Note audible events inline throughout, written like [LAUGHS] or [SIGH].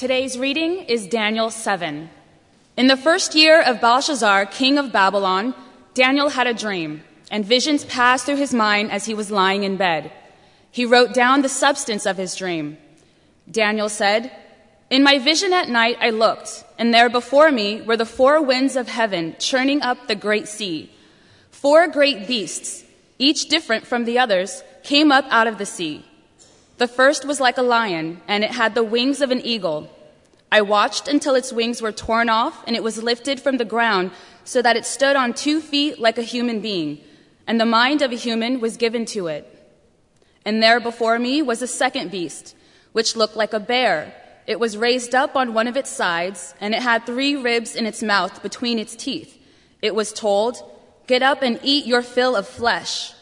Today's reading is Daniel 7. In the first year of Belshazzar, king of Babylon, Daniel had a dream, and visions passed through his mind as he was lying in bed. He wrote down the substance of his dream. Daniel said, In my vision at night I looked, and there before me were the four winds of heaven churning up the great sea. Four great beasts, each different from the others, came up out of the sea. The first was like a lion, and it had the wings of an eagle. I watched until its wings were torn off, and it was lifted from the ground so that it stood on two feet like a human being, and the mind of a human was given to it. And there before me was a second beast, which looked like a bear. It was raised up on one of its sides, and it had three ribs in its mouth between its teeth. It was told, Get up and eat your fill of flesh.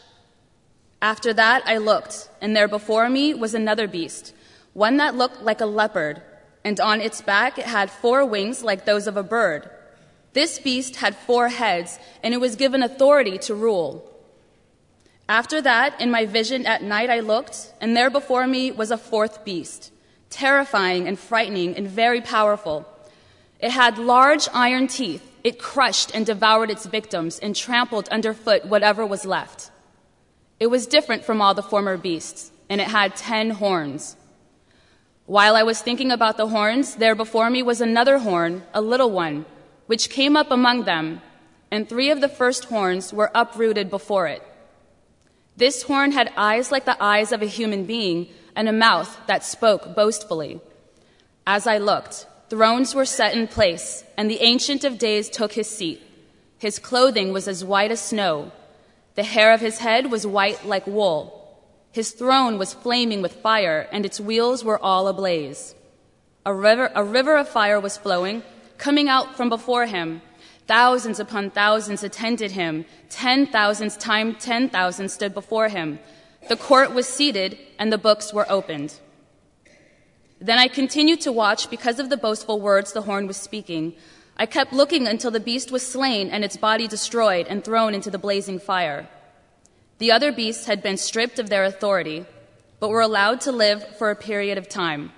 After that, I looked, and there before me was another beast, one that looked like a leopard, and on its back it had four wings like those of a bird. This beast had four heads, and it was given authority to rule. After that, in my vision at night, I looked, and there before me was a fourth beast, terrifying and frightening and very powerful. It had large iron teeth. It crushed and devoured its victims and trampled underfoot whatever was left. It was different from all the former beasts, and it had ten horns. While I was thinking about the horns, there before me was another horn, a little one, which came up among them, and three of the first horns were uprooted before it. This horn had eyes like the eyes of a human being, and a mouth that spoke boastfully. As I looked, thrones were set in place, and the Ancient of Days took his seat. His clothing was as white as snow the hair of his head was white like wool. His throne was flaming with fire, and its wheels were all ablaze. A river, a river of fire was flowing, coming out from before him. Thousands upon thousands attended him. Ten thousands times ten thousands stood before him. The court was seated, and the books were opened. Then I continued to watch because of the boastful words the horn was speking. I kept looking until the beast was slain and its body destroyed and thrown into the blazing fire. The other beasts had been stripped of their authority, but were allowed to live for a period of time.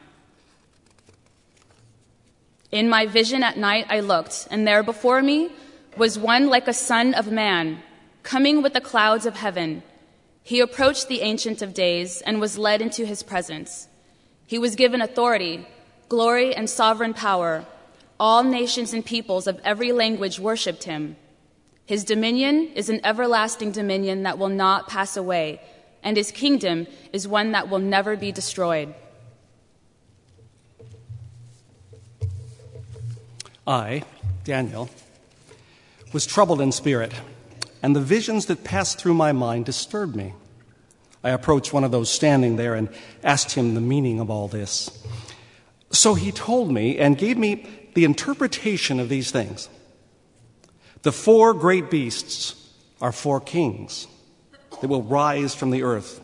In my vision at night, I looked, and there before me was one like a son of man, coming with the clouds of heaven. He approached the Ancient of Days and was led into his presence. He was given authority, glory, and sovereign power all nations and peoples of every language worshiped him. His dominion is an everlasting dominion that will not pass away, and his kingdom is one that will never be destroyed. I, Daniel, was troubled in spirit, and the visions that passed through my mind disturbed me. I approached one of those standing there and asked him the meaning of all this. So he told me and gave me the interpretation of these things. The four great beasts are four kings that will rise from the earth.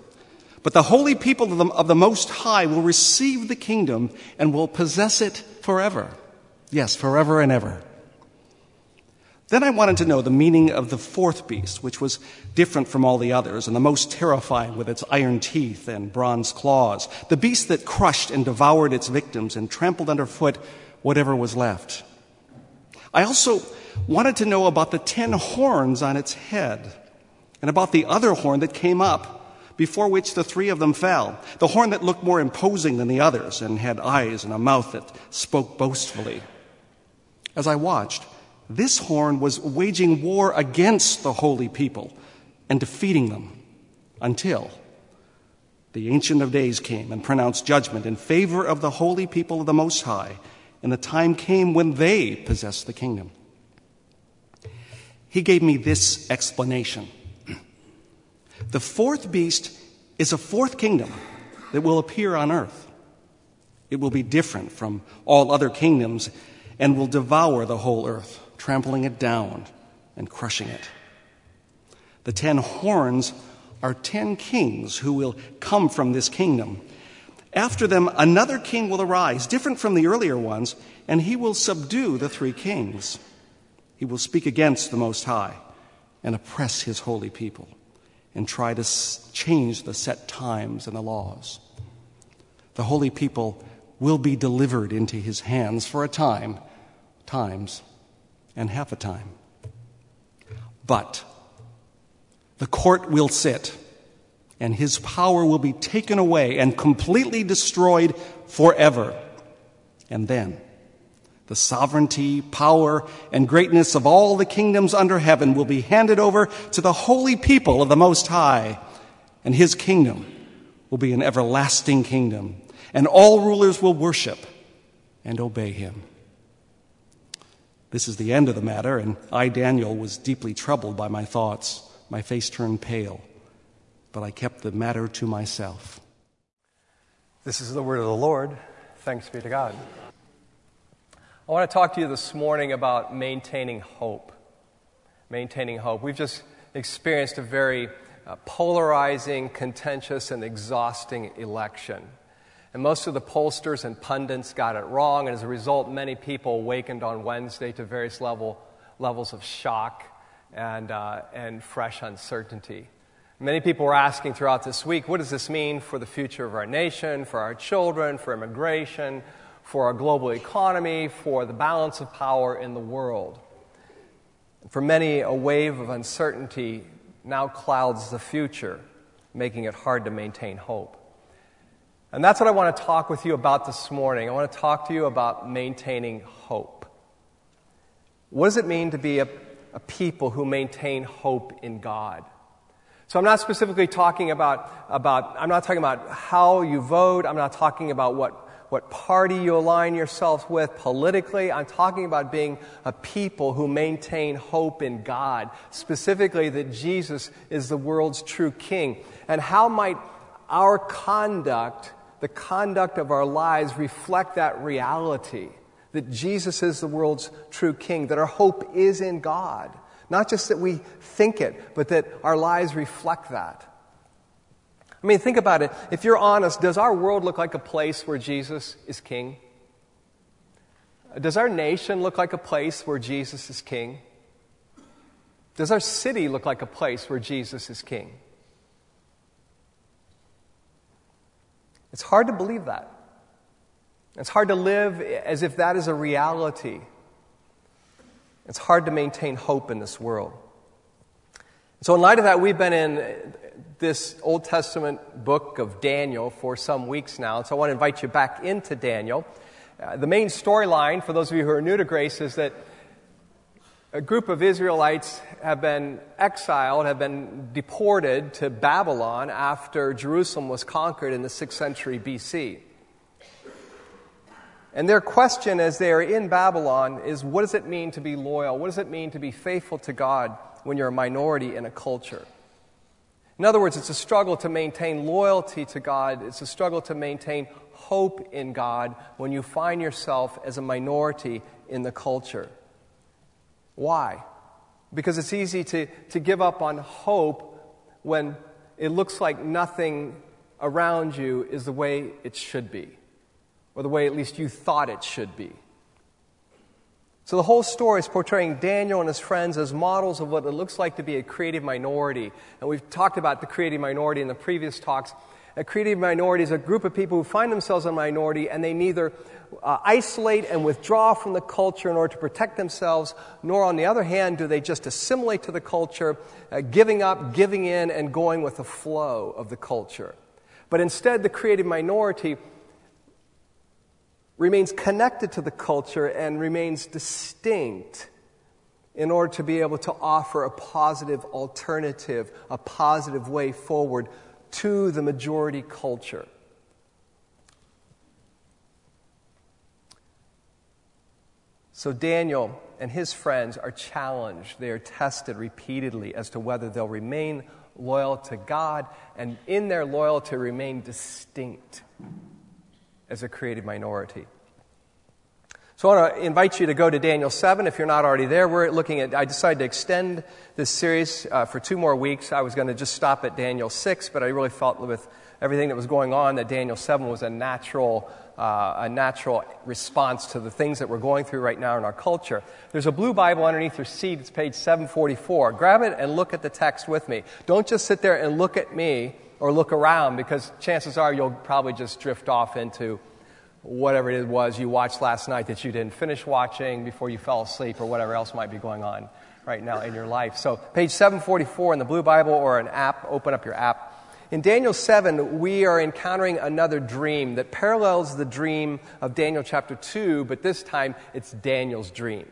But the holy people of the, of the, Most High will receive the kingdom and will possess it forever. Yes, forever and ever. Then I wanted to know the meaning of the fourth beast, which was different from all the others and the most terrifying with its iron teeth and bronze claws. The beast that crushed and devoured its victims and trampled underfoot whatever was left. I also wanted to know about the ten horns on its head and about the other horn that came up before which the three of them fell. The horn that looked more imposing than the others and had eyes and a mouth that spoke boastfully. As I watched, this horn was waging war against the holy people and defeating them until the Ancient of Days came and pronounced judgment in favor of the holy people of the Most High and the time came when they possessed the kingdom. He gave me this explanation [CLEARS THROAT] The fourth beast is a fourth kingdom that will appear on earth. It will be different from all other kingdoms and will devour the whole earth, trampling it down and crushing it. The ten horns are ten kings who will come from this kingdom after them, another king will arise, different from the earlier ones, and he will subdue the three kings. He will speak against the Most High and oppress his holy people and try to change the set times and the laws. The holy people will be delivered into his hands for a time, times, and half a time. But the court will sit, and his power will be taken away and completely destroyed forever. And then, the sovereignty, power, and greatness of all the kingdoms under heaven will be handed over to the holy people of the Most High, and his kingdom will be an everlasting kingdom, and all rulers will worship and obey him. This is the end of the matter, and I, Daniel, was deeply troubled by my thoughts. My face turned pale, but I kept the matter to myself. This is the word of the Lord. Thanks be to God. I want to talk to you this morning about maintaining hope. Maintaining hope. We've just experienced a very uh, polarizing, contentious, and exhausting election. And most of the pollsters and pundits got it wrong, and as a result, many people awakened on Wednesday to various level, levels of shock and, uh, and fresh uncertainty. Many people were asking throughout this week what does this mean for the future of our nation, for our children, for immigration, for our global economy, for the balance of power in the world? For many, a wave of uncertainty now clouds the future, making it hard to maintain hope. And that's what I want to talk with you about this morning. I want to talk to you about maintaining hope. What does it mean to be a, a people who maintain hope in God? So I'm not specifically talking about, about, I'm not talking about how you vote. I'm not talking about what what party you align yourself with politically. I'm talking about being a people who maintain hope in God, specifically that Jesus is the world's true king. And how might our conduct, the conduct of our lives, reflect that reality? That Jesus is the world's true king, that our hope is in God. Not just that we think it, but that our lives reflect that. I mean, think about it. If you're honest, does our world look like a place where Jesus is king? Does our nation look like a place where Jesus is king? Does our city look like a place where Jesus is king? It's hard to believe that. It's hard to live as if that is a reality. It's hard to maintain hope in this world. So, in light of that, we've been in this Old Testament book of Daniel for some weeks now. And So I want to invite you back into Daniel. Uh, the main storyline, for those of you who are new to grace, is that a group of Israelites have been exiled, have been deported to Babylon after Jerusalem was conquered in the 6th century BC. And their question as they are in Babylon is what does it mean to be loyal? What does it mean to be faithful to God when you're a minority in a culture? In other words, it's a struggle to maintain loyalty to God. It's a struggle to maintain hope in God when you find yourself as a minority in the culture. Why? Because it's easy to, to give up on hope when it looks like nothing around you is the way it should be, or the way at least you thought it should be. So the whole story is portraying Daniel and his friends as models of what it looks like to be a creative minority. And we've talked about the creative minority in the previous talks. A creative minority is a group of people who find themselves a minority and they neither uh, isolate and withdraw from the culture in order to protect themselves, nor on the other hand do they just assimilate to the culture, uh, giving up, giving in, and going with the flow of the culture. But instead, the creative minority remains connected to the culture and remains distinct in order to be able to offer a positive alternative, a positive way forward to the majority culture. So Daniel and his friends are challenged, they are tested repeatedly as to whether they'll remain loyal to God and in their loyalty remain distinct as a creative minority. So I want to invite you to go to Daniel 7 if you're not already there. We're looking at, I decided to extend this series uh, for two more weeks. I was going to just stop at Daniel 6, but I really felt with everything that was going on that Daniel 7 was a natural, uh, a natural response to the things that we're going through right now in our culture. There's a blue Bible underneath your seat. It's page 744. Grab it and look at the text with me. Don't just sit there and look at me or look around because chances are you'll probably just drift off into whatever it was you watched last night that you didn't finish watching before you fell asleep or whatever else might be going on right now in your life. So, page 744 in the Blue Bible or an app, open up your app. In Daniel 7, we are encountering another dream that parallels the dream of Daniel chapter 2, but this time it's Daniel's dream.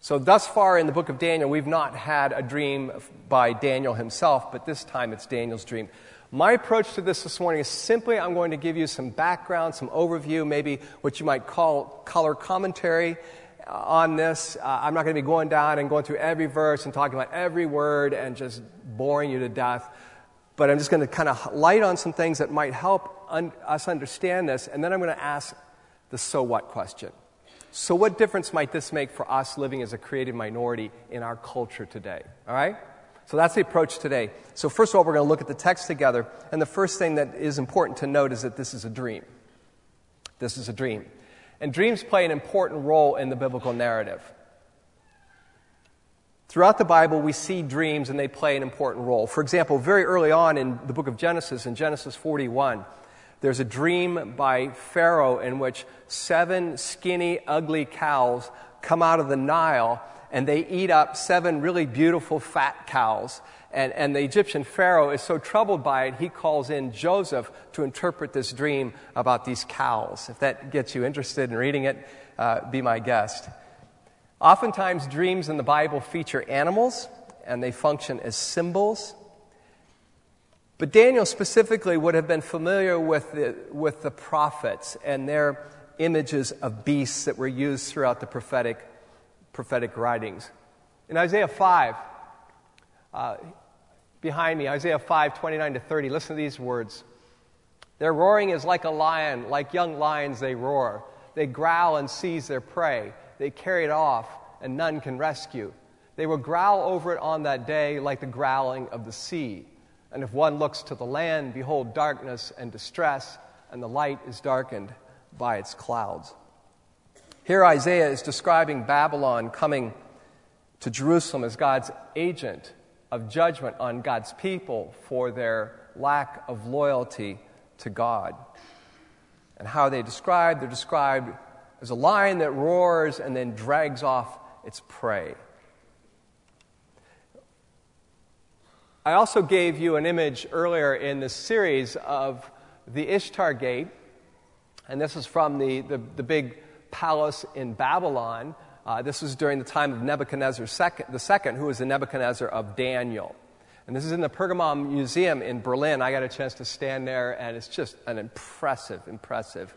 So, thus far in the book of Daniel, we've not had a dream by Daniel himself, but this time it's Daniel's dream. My approach to this this morning is simply I'm going to give you some background, some overview, maybe what you might call color commentary uh, on this. Uh, I'm not going to be going down and going through every verse and talking about every word and just boring you to death. But I'm just going to kind of light on some things that might help un- us understand this, and then I'm going to ask the so what question. So, what difference might this make for us living as a creative minority in our culture today? All right? So that's the approach today. So, first of all, we're going to look at the text together. And the first thing that is important to note is that this is a dream. This is a dream. And dreams play an important role in the biblical narrative. Throughout the Bible, we see dreams and they play an important role. For example, very early on in the book of Genesis, in Genesis 41, there's a dream by Pharaoh in which seven skinny, ugly cows come out of the Nile and they eat up seven really beautiful fat cows. And, and the Egyptian Pharaoh is so troubled by it, he calls in Joseph to interpret this dream about these cows. If that gets you interested in reading it, uh, be my guest. Oftentimes, dreams in the Bible feature animals, and they function as symbols. But Daniel specifically would have been familiar with the, with the prophets and their images of beasts that were used throughout the prophetic prophetic writings. In Isaiah 5, uh, behind me, Isaiah 5, 29 to 30, listen to these words. Their roaring is like a lion, like young lions they roar. They growl and seize their prey. They carry it off, and none can rescue. They will growl over it on that day like the growling of the sea. And if one looks to the land, behold darkness and distress, and the light is darkened by its clouds. Here, Isaiah is describing Babylon coming to Jerusalem as God's agent of judgment on God's people for their lack of loyalty to God. And how they described, they're described as a lion that roars and then drags off its prey. I also gave you an image earlier in this series of the Ishtar Gate, and this is from the, the, the big palace in Babylon. Uh, this was during the time of Nebuchadnezzar II, who was the Nebuchadnezzar of Daniel. And this is in the Pergamon Museum in Berlin. I got a chance to stand there, and it's just an impressive, impressive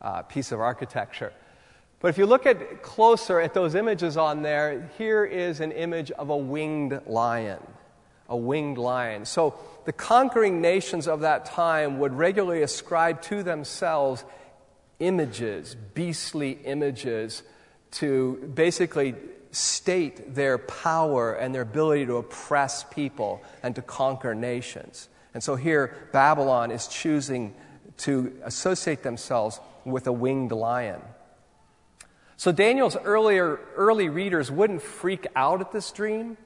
uh, piece of architecture. But if you look at closer at those images on there, here is an image of a winged lion. A winged lion. So the conquering nations of that time would regularly ascribe to themselves images, beastly images, to basically state their power and their ability to oppress people and to conquer nations. And so here, Babylon is choosing to associate themselves with a winged lion. So Daniel's earlier, early readers wouldn't freak out at this dream.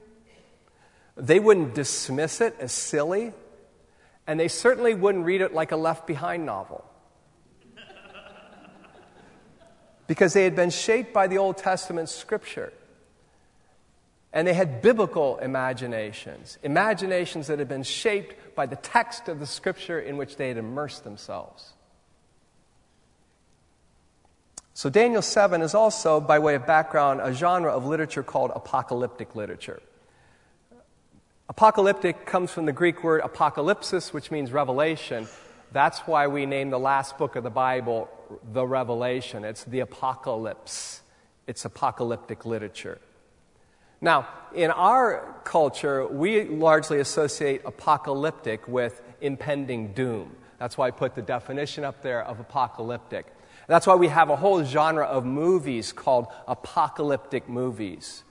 They wouldn't dismiss it as silly. And they certainly wouldn't read it like a Left Behind novel. Because they had been shaped by the Old Testament scripture. And they had biblical imaginations, imaginations that had been shaped by the text of the scripture in which they had immersed themselves. So, Daniel 7 is also, by way of background, a genre of literature called apocalyptic literature. Apocalyptic comes from the Greek word apocalypsis, which means revelation. That's why we name the last book of the Bible the Revelation. It's the apocalypse. It's apocalyptic literature. Now, in our culture, we largely associate apocalyptic with impending doom. That's why I put the definition up there of apocalyptic. That's why we have a whole genre of movies called apocalyptic movies.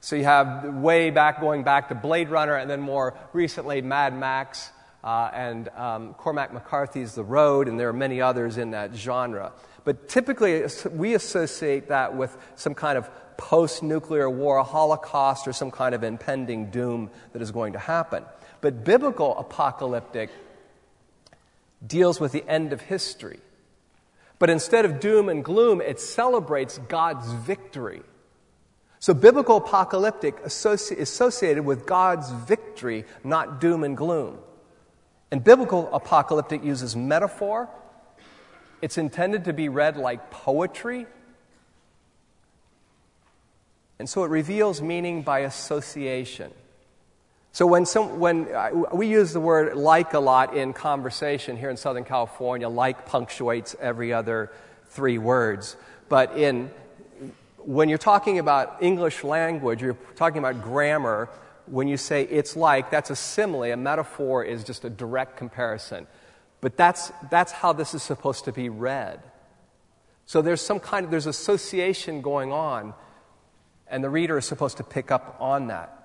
So you have way back, going back to Blade Runner, and then more recently, Mad Max uh, and um, Cormac McCarthy's The Road, and there are many others in that genre. But typically, we associate that with some kind of post nuclear war, Holocaust, or some kind of impending doom that is going to happen. But biblical apocalyptic deals with the end of history. But instead of doom and gloom, it celebrates God's victory. So biblical apocalyptic associ- associated with God's victory, not doom and gloom. And biblical apocalyptic uses metaphor. It's intended to be read like poetry. And so it reveals meaning by association. So when, some, when we use the word like a lot in conversation here in Southern California, like punctuates every other three words. But in, when you're talking about English language, you're talking about grammar, when you say it's like, that's a simile. A metaphor is just a direct comparison. But that's, that's how this is supposed to be read. So there's some kind of, there's association going on, and the reader is supposed to pick up on that.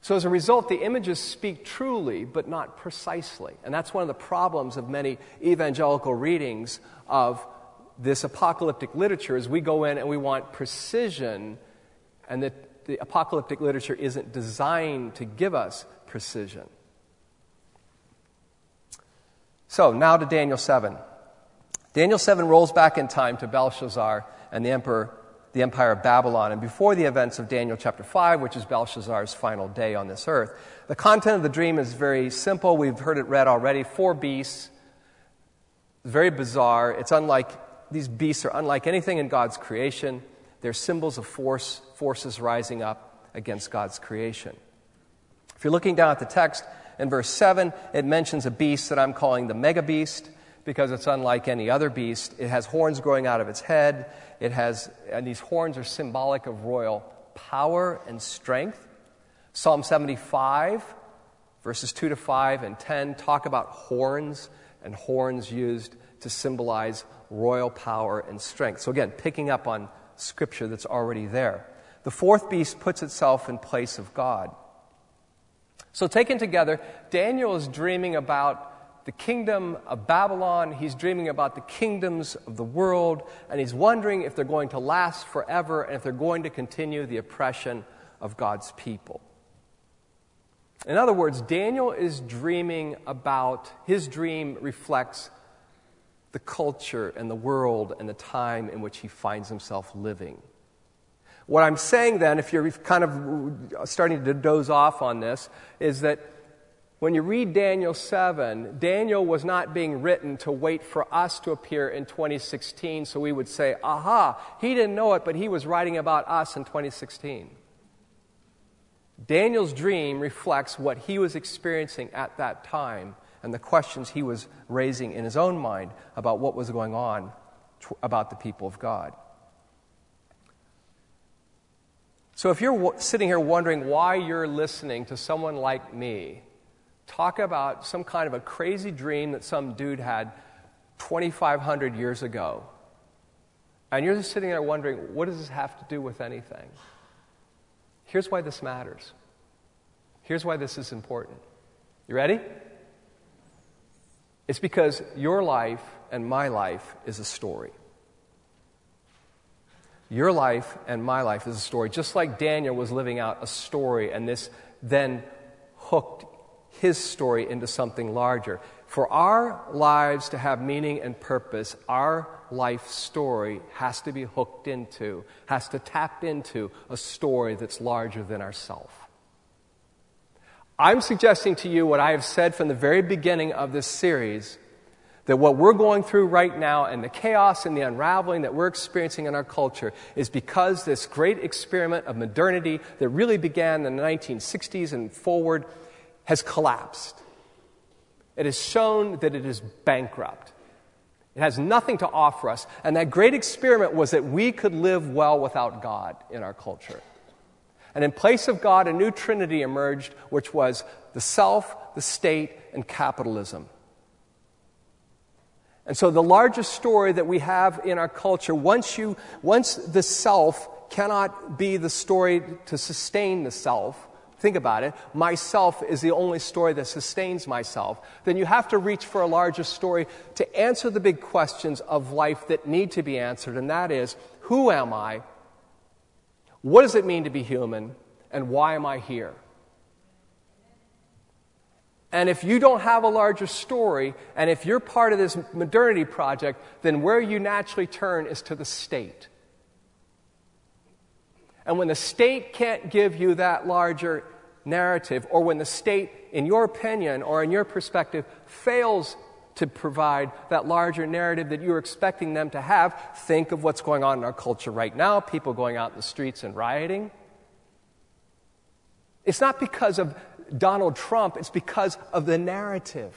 So as a result, the images speak truly, but not precisely. And that's one of the problems of many evangelical readings of this apocalyptic literature is we go in and we want precision, and that the apocalyptic literature isn't designed to give us precision. So, now to Daniel 7. Daniel 7 rolls back in time to Belshazzar and the emperor, the empire of Babylon, and before the events of Daniel chapter 5, which is Belshazzar's final day on this earth. The content of the dream is very simple. We've heard it read already. Four beasts. Very bizarre. It's unlike, these beasts are unlike anything in God's creation. They're symbols of force, forces rising up against God's creation. If you're looking down at the text, in verse 7, it mentions a beast that I'm calling the mega beast because it's unlike any other beast. It has horns growing out of its head. It has, and these horns are symbolic of royal power and strength. Psalm 75, verses 2 to 5 and 10 talk about horns and horns used to symbolize royal power and strength. So, again, picking up on scripture that's already there. The fourth beast puts itself in place of God. So, taken together, Daniel is dreaming about the kingdom of Babylon. He's dreaming about the kingdoms of the world, and he's wondering if they're going to last forever and if they're going to continue the oppression of God's people. In other words, Daniel is dreaming about, his dream reflects the culture and the world and the time in which he finds himself living. What I'm saying then, if you're kind of starting to doze off on this, is that when you read Daniel 7, Daniel was not being written to wait for us to appear in 2016 so we would say, aha, he didn't know it, but he was writing about us in 2016. Daniel's dream reflects what he was experiencing at that time and the questions he was raising in his own mind about what was going on about the people of God. So, if you're w- sitting here wondering why you're listening to someone like me talk about some kind of a crazy dream that some dude had 2,500 years ago, and you're just sitting there wondering, what does this have to do with anything? Here's why this matters. Here's why this is important. You ready? It's because your life and my life is a story. Your life and my life is a story. Just like Daniel was living out a story, and this then hooked his story into something larger. For our lives to have meaning and purpose, our life story has to be hooked into, has to tap into a story that's larger than ourselves. I'm suggesting to you what I have said from the very beginning of this series that what we're going through right now and the chaos and the unraveling that we're experiencing in our culture is because this great experiment of modernity that really began in the 1960s and forward has collapsed. It has shown that it is bankrupt. It has nothing to offer us. And that great experiment was that we could live well without God in our culture. And in place of God, a new trinity emerged, which was the self, the state, and capitalism. And so, the largest story that we have in our culture, once, you, once the self cannot be the story to sustain the self, think about it, myself is the only story that sustains myself, then you have to reach for a larger story to answer the big questions of life that need to be answered, and that is who am I? What does it mean to be human? And why am I here? And if you don't have a larger story, and if you're part of this modernity project, then where you naturally turn is to the state. And when the state can't give you that larger narrative, or when the state, in your opinion or in your perspective, fails to provide that larger narrative that you're expecting them to have, think of what's going on in our culture right now people going out in the streets and rioting. It's not because of Donald Trump, it's because of the narrative.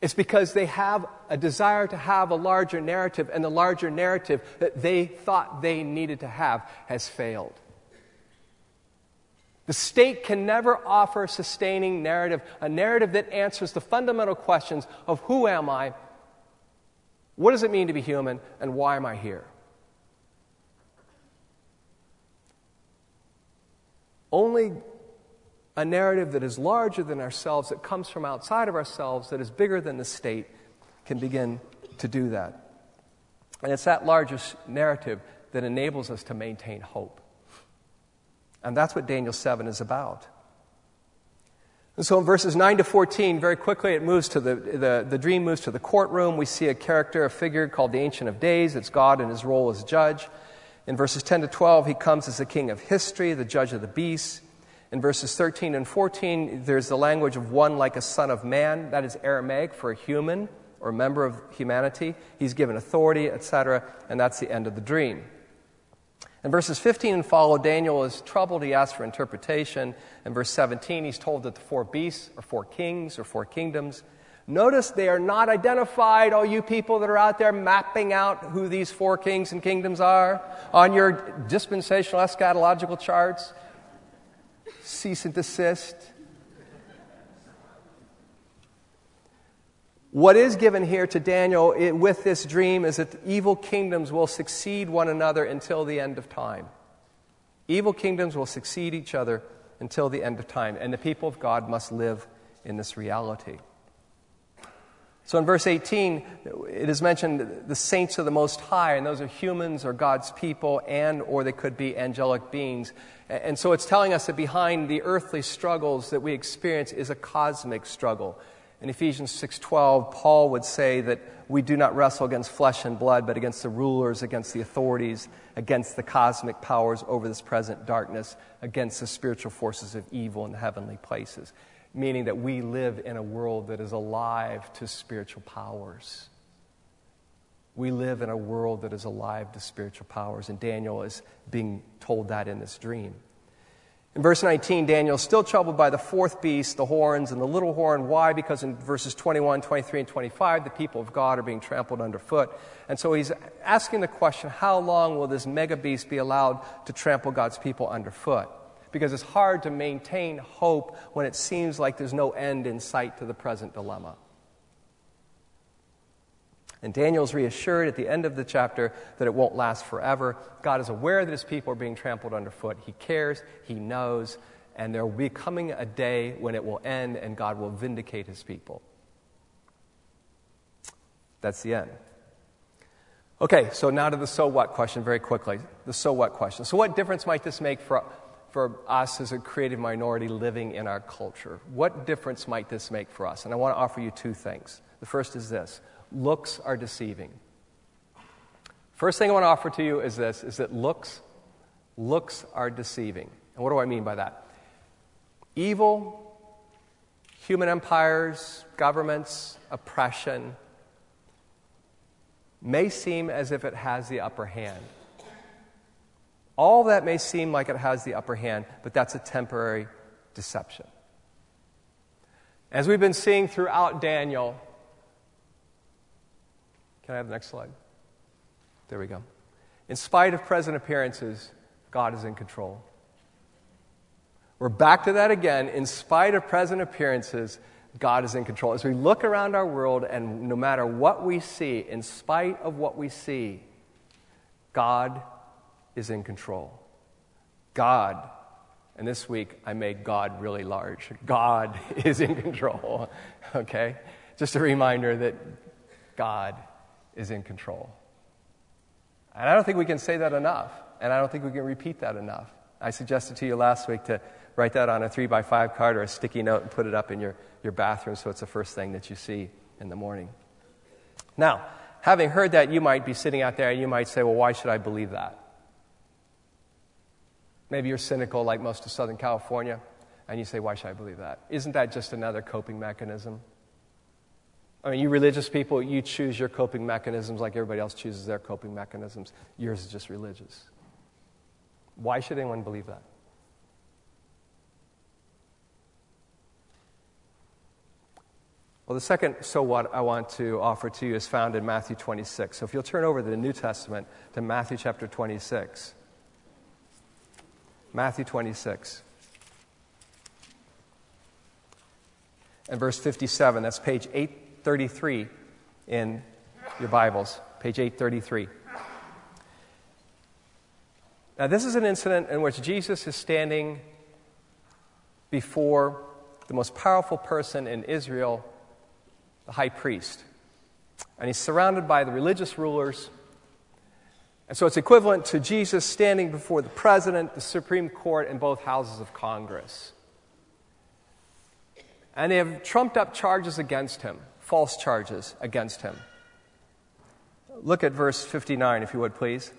It's because they have a desire to have a larger narrative, and the larger narrative that they thought they needed to have has failed. The state can never offer a sustaining narrative, a narrative that answers the fundamental questions of who am I, what does it mean to be human, and why am I here? Only a narrative that is larger than ourselves, that comes from outside of ourselves, that is bigger than the state, can begin to do that. And it's that largest narrative that enables us to maintain hope. And that's what Daniel 7 is about. And so in verses 9 to 14, very quickly it moves to the, the, the dream moves to the courtroom. We see a character, a figure called the Ancient of Days. It's God in his role as judge. In verses 10 to 12, he comes as the king of history, the judge of the beasts. In verses 13 and 14, there's the language of one like a son of man. That is Aramaic for a human or a member of humanity. He's given authority, etc., and that's the end of the dream. In verses 15 and follow, Daniel is troubled. He asks for interpretation. In verse 17, he's told that the four beasts are four kings or four kingdoms. Notice they are not identified, all you people that are out there mapping out who these four kings and kingdoms are on your dispensational eschatological charts cease and desist. What is given here to Daniel it, with this dream is that the evil kingdoms will succeed one another until the end of time. Evil kingdoms will succeed each other until the end of time, and the people of God must live in this reality. So in verse 18, it is mentioned the saints of the Most High, and those are humans or God's people, and or they could be angelic beings. And so it's telling us that behind the earthly struggles that we experience is a cosmic struggle. In Ephesians 6:12, Paul would say that we do not wrestle against flesh and blood, but against the rulers, against the authorities, against the cosmic powers over this present darkness, against the spiritual forces of evil in the heavenly places. Meaning that we live in a world that is alive to spiritual powers. We live in a world that is alive to spiritual powers, and Daniel is being told that in this dream. In verse 19, Daniel is still troubled by the fourth beast, the horns, and the little horn. Why? Because in verses 21, 23, and 25, the people of God are being trampled underfoot. And so he's asking the question how long will this mega beast be allowed to trample God's people underfoot? Because it's hard to maintain hope when it seems like there's no end in sight to the present dilemma. And Daniel's reassured at the end of the chapter that it won't last forever. God is aware that his people are being trampled underfoot. He cares, he knows, and there will be coming a day when it will end and God will vindicate his people. That's the end. Okay, so now to the so what question very quickly. The so what question. So, what difference might this make for, for us as a creative minority living in our culture? What difference might this make for us? And I want to offer you two things. The first is this looks are deceiving. First thing I want to offer to you is this is that looks looks are deceiving. And what do I mean by that? Evil, human empires, governments, oppression may seem as if it has the upper hand. All that may seem like it has the upper hand, but that's a temporary deception. As we've been seeing throughout Daniel, can I have the next slide? There we go. In spite of present appearances, God is in control. We're back to that again. In spite of present appearances, God is in control. As we look around our world, and no matter what we see, in spite of what we see, God is in control. God, and this week I made God really large. God [LAUGHS] is in control. [LAUGHS] Okay? Just a reminder that God is in control. And I don't think we can say that enough, and I don't think we can repeat that enough. I suggested to you last week to write that on a three by five card or a sticky note and put it up in your, your bathroom so it's the first thing that you see in the morning. Now, having heard that, you might be sitting out there and you might say, well, why should I believe that? Maybe you're cynical like most of Southern California, and you say, why should I believe that? Isn't that just another coping mechanism? I mean, you religious people, you choose your coping mechanisms like everybody else chooses their coping mechanisms. Yours is just religious. Why should anyone believe that? Well, the second so what I want to offer to you is found in Matthew 26. So if you'll turn over to the New Testament to Matthew chapter 26. Matthew 26. And verse 57, that's page 833 in your Bibles, page 833. Now, this is an incident in which Jesus is standing before the most powerful person in Israel the high priest. And he's surrounded by the religious rulers. And so it's equivalent to Jesus standing before the president, the Supreme Court, and both houses of Congress. And they have trumped up charges against him, false charges against him. Look at verse 59, if you would, please.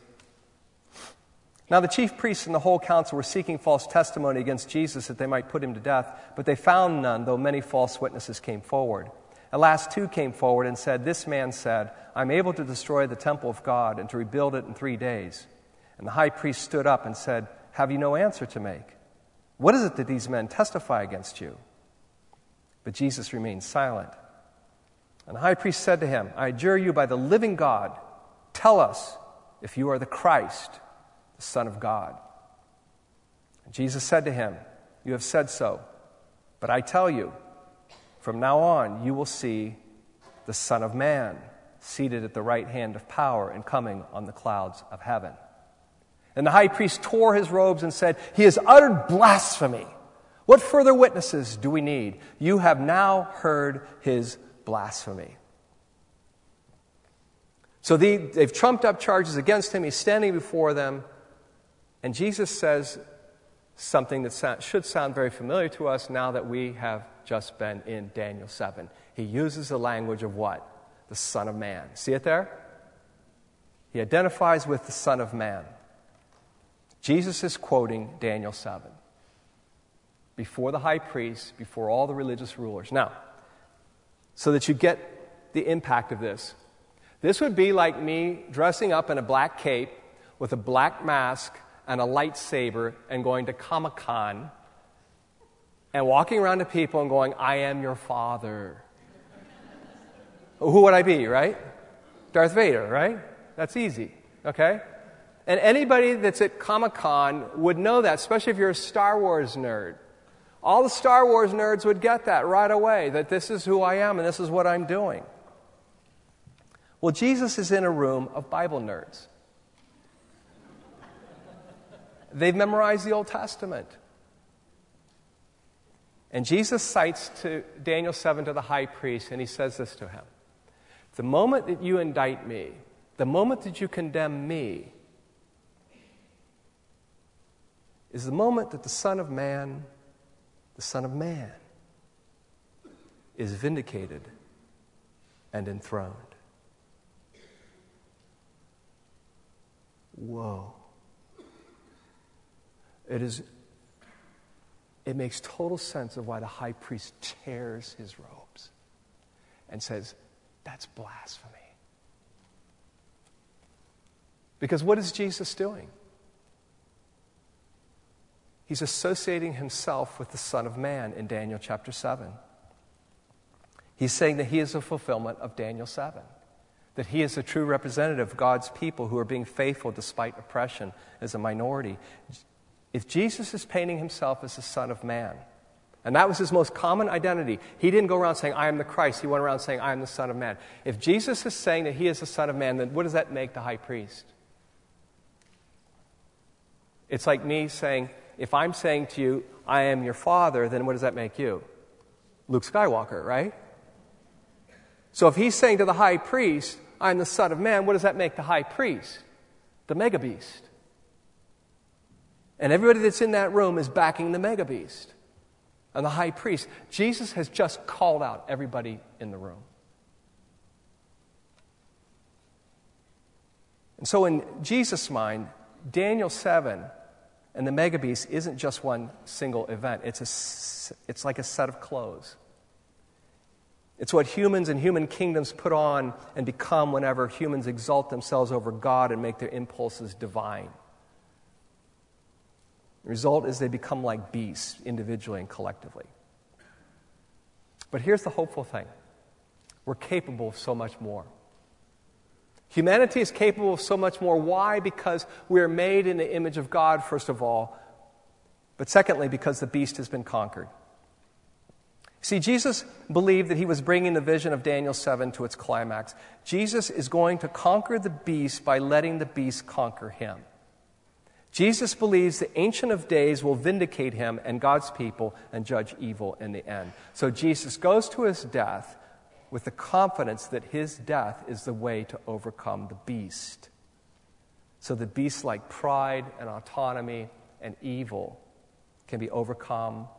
Now, the chief priests and the whole council were seeking false testimony against Jesus that they might put him to death, but they found none, though many false witnesses came forward. At last, two came forward and said, This man said, I'm able to destroy the temple of God and to rebuild it in three days. And the high priest stood up and said, Have you no answer to make? What is it that these men testify against you? But Jesus remained silent. And the high priest said to him, I adjure you by the living God, tell us if you are the Christ, the Son of God. And Jesus said to him, You have said so, but I tell you, from now on, you will see the Son of Man seated at the right hand of power and coming on the clouds of heaven. And the high priest tore his robes and said, He has uttered blasphemy. What further witnesses do we need? You have now heard his blasphemy. So they, they've trumped up charges against him. He's standing before them. And Jesus says something that should sound very familiar to us now that we have just been in Daniel 7. He uses the language of what? The Son of Man. See it there? He identifies with the Son of Man. Jesus is quoting Daniel 7 before the high priest, before all the religious rulers. Now, so that you get the impact of this, this would be like me dressing up in a black cape with a black mask and a lightsaber and going to Comic Con and walking around to people and going, I am your father. Who would I be, right? Darth Vader, right? That's easy, okay? And anybody that's at Comic Con would know that, especially if you're a Star Wars nerd. All the Star Wars nerds would get that right away that this is who I am and this is what I'm doing. Well, Jesus is in a room of Bible nerds. They've memorized the Old Testament. And Jesus cites to Daniel 7 to the high priest, and he says this to him The moment that you indict me, the moment that you condemn me, is the moment that the Son of Man, the Son of Man, is vindicated and enthroned. Whoa. It is it makes total sense of why the high priest tears his robes and says, That's blasphemy. Because what is Jesus doing? He's associating himself with the Son of Man in Daniel chapter 7. He's saying that he is a fulfillment of Daniel 7, that he is a true representative of God's people who are being faithful despite oppression as a minority. If Jesus is painting himself as the Son of Man, and that was his most common identity. He didn't go around saying, I am the Christ. He went around saying, I am the Son of Man. If Jesus is saying that he is the Son of Man, then what does that make the high priest? It's like me saying, if I'm saying to you, I am your father, then what does that make you? Luke Skywalker, right? So if he's saying to the high priest, I'm the Son of Man, what does that make the high priest? The mega beast. And everybody that's in that room is backing the mega beast and the high priest. Jesus has just called out everybody in the room. And so, in Jesus' mind, Daniel 7 and the mega beast isn't just one single event, it's, a, it's like a set of clothes. It's what humans and human kingdoms put on and become whenever humans exalt themselves over God and make their impulses divine. The result is they become like beasts, individually and collectively. But here's the hopeful thing we're capable of so much more. Humanity is capable of so much more. Why? Because we are made in the image of God, first of all, but secondly, because the beast has been conquered. See, Jesus believed that he was bringing the vision of Daniel 7 to its climax. Jesus is going to conquer the beast by letting the beast conquer him. Jesus believes the Ancient of Days will vindicate him and God's people and judge evil in the end. So Jesus goes to his death with the confidence that his death is the way to overcome the beast. So the beasts like pride and autonomy and evil can be overcome,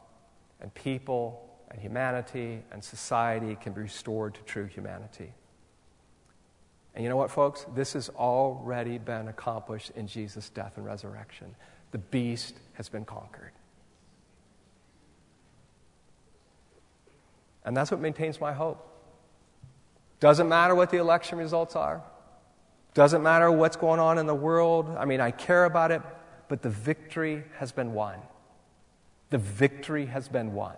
and people and humanity and society can be restored to true humanity. And you know what, folks? This has already been accomplished in Jesus' death and resurrection. The beast has been conquered. And that's what maintains my hope. Doesn't matter what the election results are. Doesn't matter what's going on in the world. I mean, I care about it, but the victory has been won. The victory has been won.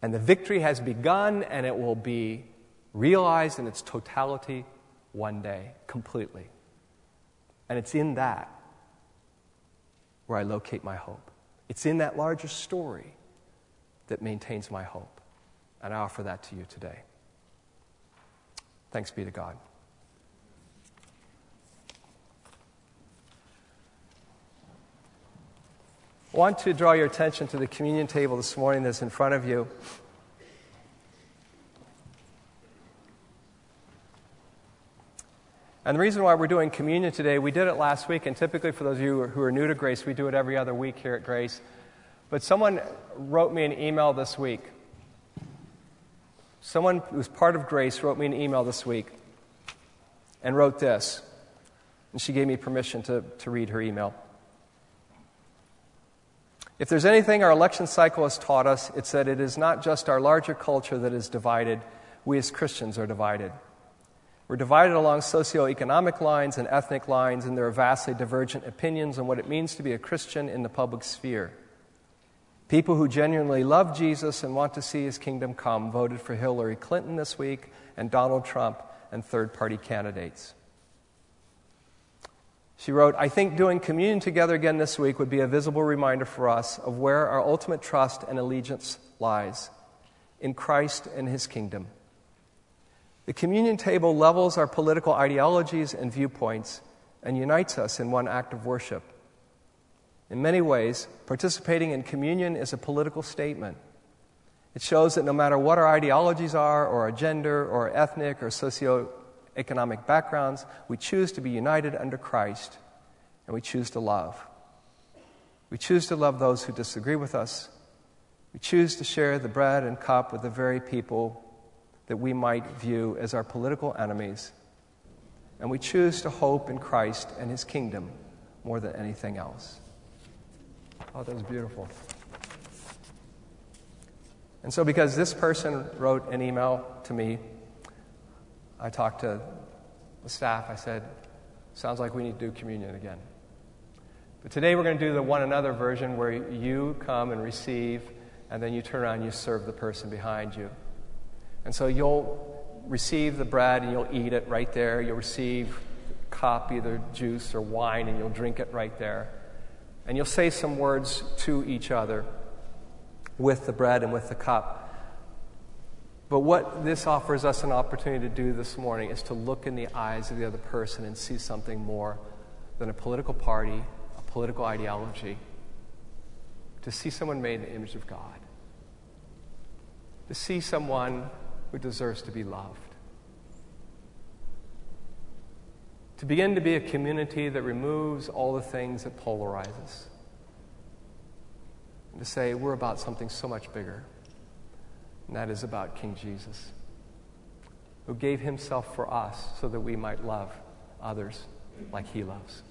And the victory has begun, and it will be realized in its totality one day, completely. And it's in that where I locate my hope. It's in that larger story that maintains my hope. And I offer that to you today. Thanks be to God. I want to draw your attention to the communion table this morning that's in front of you. And the reason why we're doing communion today, we did it last week, and typically for those of you who are new to Grace, we do it every other week here at Grace. But someone wrote me an email this week. Someone who's part of Grace wrote me an email this week and wrote this. And she gave me permission to, to read her email. If there's anything our election cycle has taught us, it's that it is not just our larger culture that is divided, we as Christians are divided. We're divided along socioeconomic lines and ethnic lines, and there are vastly divergent opinions on what it means to be a Christian in the public sphere. People who genuinely love Jesus and want to see his kingdom come voted for Hillary Clinton this week and Donald Trump and third party candidates. She wrote, I think doing communion together again this week would be a visible reminder for us of where our ultimate trust and allegiance lies in Christ and his kingdom. The communion table levels our political ideologies and viewpoints and unites us in one act of worship. In many ways, participating in communion is a political statement. It shows that no matter what our ideologies are, or our gender, or our ethnic, or socioeconomic backgrounds, we choose to be united under Christ and we choose to love. We choose to love those who disagree with us. We choose to share the bread and cup with the very people that we might view as our political enemies. And we choose to hope in Christ and his kingdom more than anything else. Oh, that was beautiful. And so, because this person wrote an email to me, I talked to the staff. I said, Sounds like we need to do communion again. But today we're going to do the one another version where you come and receive, and then you turn around and you serve the person behind you. And so you'll receive the bread and you'll eat it right there. You'll receive a cup, either juice or wine, and you'll drink it right there. And you'll say some words to each other with the bread and with the cup. But what this offers us an opportunity to do this morning is to look in the eyes of the other person and see something more than a political party, a political ideology, to see someone made in the image of God, to see someone who deserves to be loved. To begin to be a community that removes all the things that polarize us. And to say we're about something so much bigger, and that is about King Jesus, who gave himself for us so that we might love others like he loves.